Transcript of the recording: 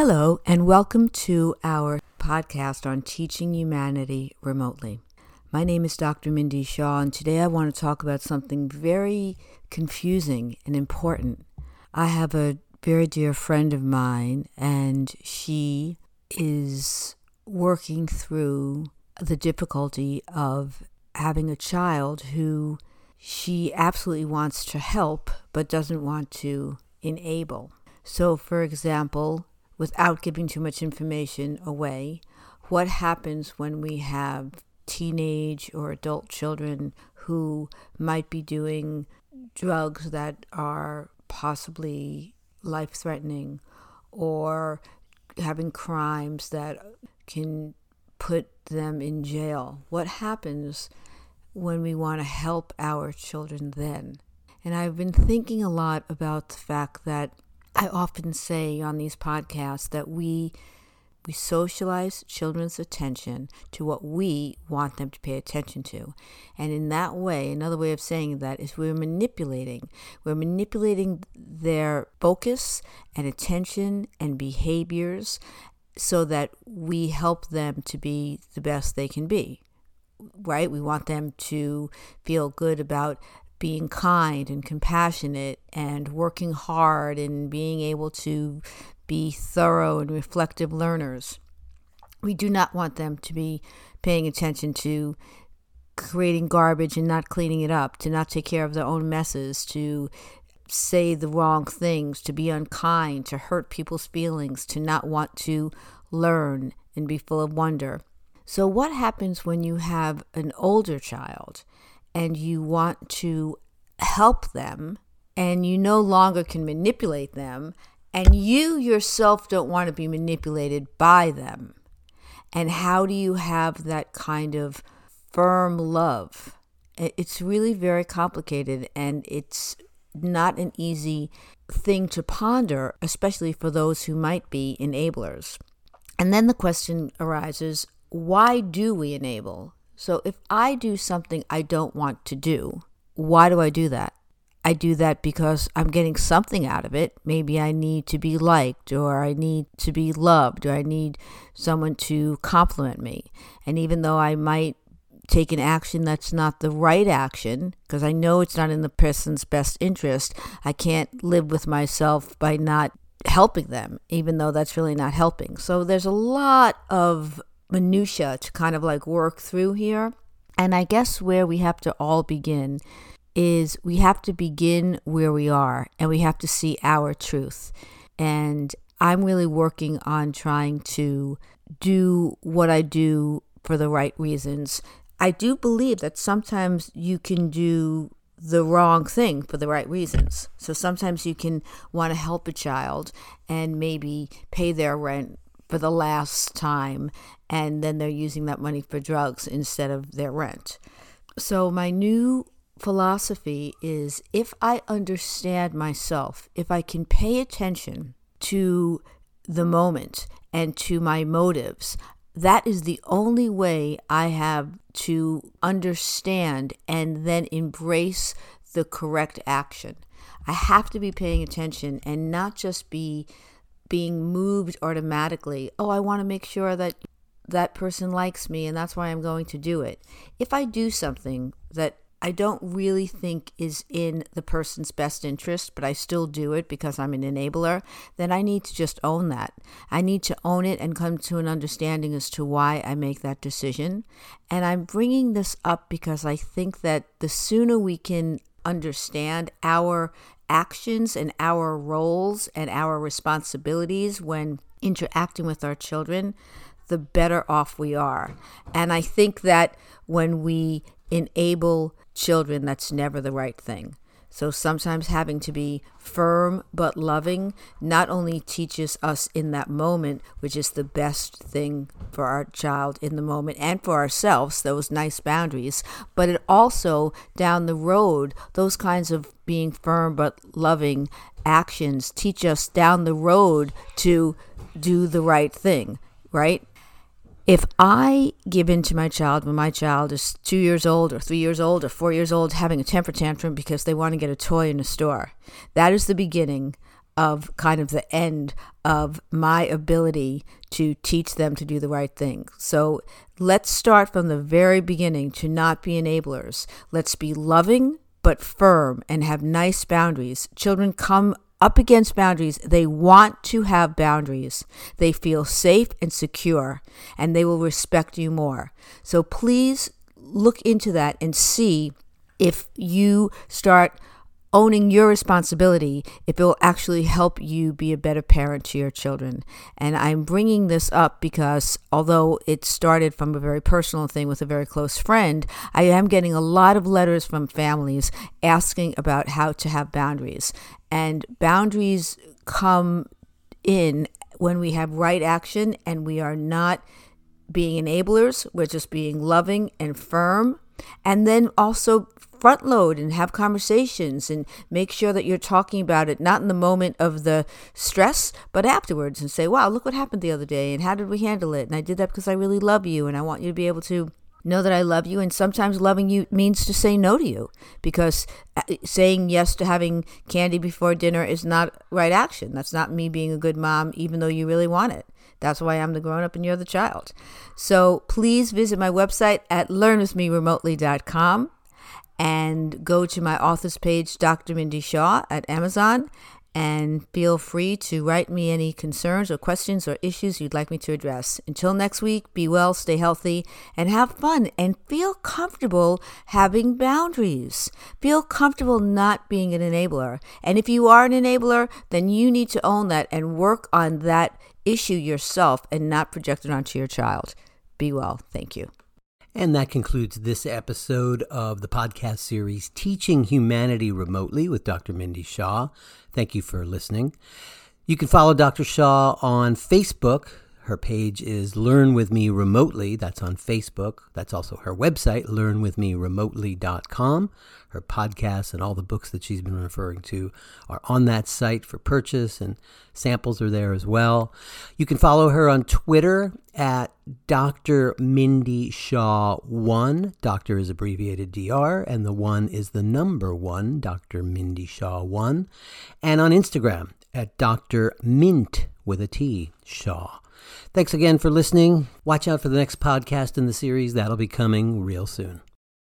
Hello, and welcome to our podcast on teaching humanity remotely. My name is Dr. Mindy Shaw, and today I want to talk about something very confusing and important. I have a very dear friend of mine, and she is working through the difficulty of having a child who she absolutely wants to help but doesn't want to enable. So, for example, without giving too much information away, what happens when we have teenage or adult children who might be doing drugs that are possibly life threatening or having crimes that can put them in jail. What happens when we want to help our children then? And I've been thinking a lot about the fact that I often say on these podcasts that we we socialize children's attention to what we want them to pay attention to. And in that way, another way of saying that is we're manipulating. We're manipulating their focus and attention and behaviors so that we help them to be the best they can be. Right? We want them to feel good about being kind and compassionate and working hard and being able to be thorough and reflective learners. We do not want them to be paying attention to creating garbage and not cleaning it up, to not take care of their own messes, to say the wrong things, to be unkind, to hurt people's feelings, to not want to learn and be full of wonder. So, what happens when you have an older child and you want to help them and you no longer can manipulate them and you yourself don't want to be manipulated by them. And how do you have that kind of firm love? It's really very complicated and it's not an easy thing to ponder, especially for those who might be enablers. And then the question arises why do we enable? So if I do something I don't want to do, why do I do that? I do that because I'm getting something out of it. Maybe I need to be liked, or I need to be loved, or I need someone to compliment me. And even though I might take an action that's not the right action, because I know it's not in the person's best interest, I can't live with myself by not helping them, even though that's really not helping. So there's a lot of minutia to kind of like work through here. And I guess where we have to all begin is we have to begin where we are and we have to see our truth. And I'm really working on trying to do what I do for the right reasons. I do believe that sometimes you can do the wrong thing for the right reasons. So sometimes you can want to help a child and maybe pay their rent for the last time and then they're using that money for drugs instead of their rent. So, my new philosophy is if I understand myself, if I can pay attention to the moment and to my motives, that is the only way I have to understand and then embrace the correct action. I have to be paying attention and not just be being moved automatically. Oh, I want to make sure that that person likes me and that's why I'm going to do it. If I do something that I don't really think is in the person's best interest, but I still do it because I'm an enabler, then I need to just own that. I need to own it and come to an understanding as to why I make that decision. And I'm bringing this up because I think that the sooner we can understand our actions and our roles and our responsibilities when interacting with our children, the better off we are. And I think that when we enable children, that's never the right thing. So sometimes having to be firm but loving not only teaches us in that moment, which is the best thing for our child in the moment and for ourselves, those nice boundaries, but it also down the road, those kinds of being firm but loving actions teach us down the road to do the right thing, right? If I give in to my child when my child is two years old or three years old or four years old having a temper tantrum because they want to get a toy in a store, that is the beginning of kind of the end of my ability to teach them to do the right thing. So let's start from the very beginning to not be enablers. Let's be loving but firm and have nice boundaries. Children come up against boundaries. They want to have boundaries. They feel safe and secure, and they will respect you more. So please look into that and see if you start owning your responsibility if it will actually help you be a better parent to your children. And I'm bringing this up because although it started from a very personal thing with a very close friend, I am getting a lot of letters from families asking about how to have boundaries. And boundaries come in when we have right action and we are not being enablers, we're just being loving and firm. And then also front load and have conversations and make sure that you're talking about it not in the moment of the stress but afterwards and say wow look what happened the other day and how did we handle it and i did that because i really love you and i want you to be able to know that i love you and sometimes loving you means to say no to you because uh, saying yes to having candy before dinner is not right action that's not me being a good mom even though you really want it that's why I'm the grown up and you're the child. So please visit my website at learnwithmeremotely.com and go to my author's page, Dr. Mindy Shaw at Amazon, and feel free to write me any concerns or questions or issues you'd like me to address. Until next week, be well, stay healthy, and have fun and feel comfortable having boundaries. Feel comfortable not being an enabler. And if you are an enabler, then you need to own that and work on that issue yourself and not project it onto your child. Be well. Thank you. And that concludes this episode of the podcast series Teaching Humanity Remotely with Dr. Mindy Shaw. Thank you for listening. You can follow Dr. Shaw on Facebook. Her page is Learn With Me Remotely. That's on Facebook. That's also her website, learnwithmeremotely.com. Her podcasts and all the books that she's been referring to are on that site for purchase, and samples are there as well. You can follow her on Twitter at Dr. Mindy Shaw 1. Doctor is abbreviated DR, and the 1 is the number 1, Dr. Mindy Shaw 1. And on Instagram at Dr. Mint with a T, Shaw. Thanks again for listening. Watch out for the next podcast in the series. That'll be coming real soon.